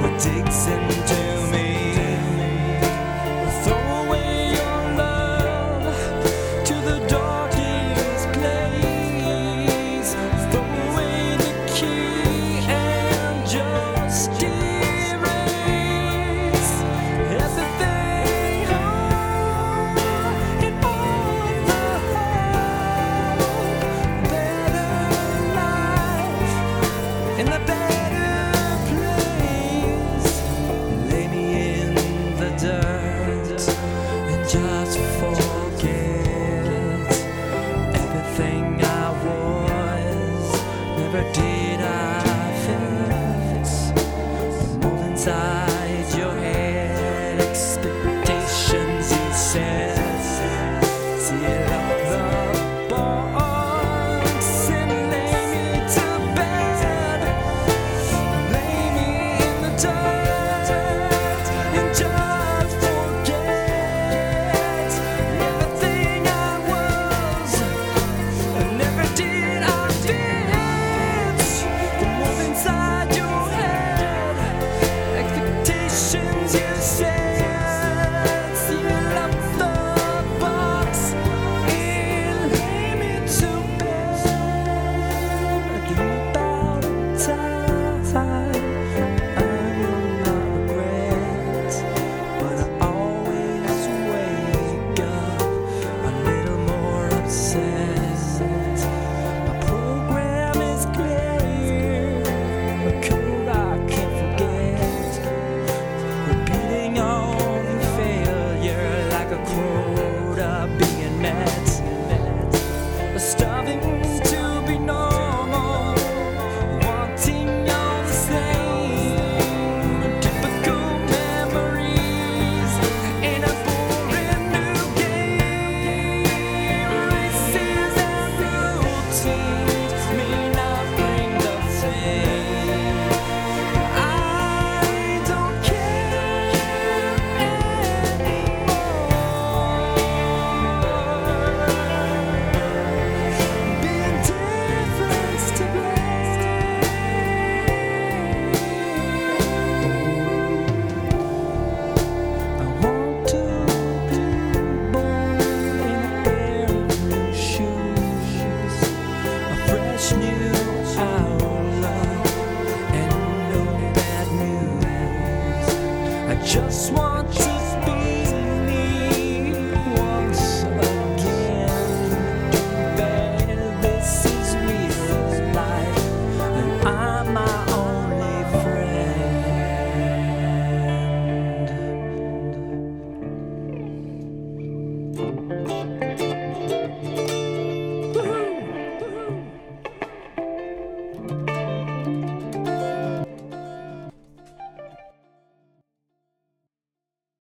What We're digs inside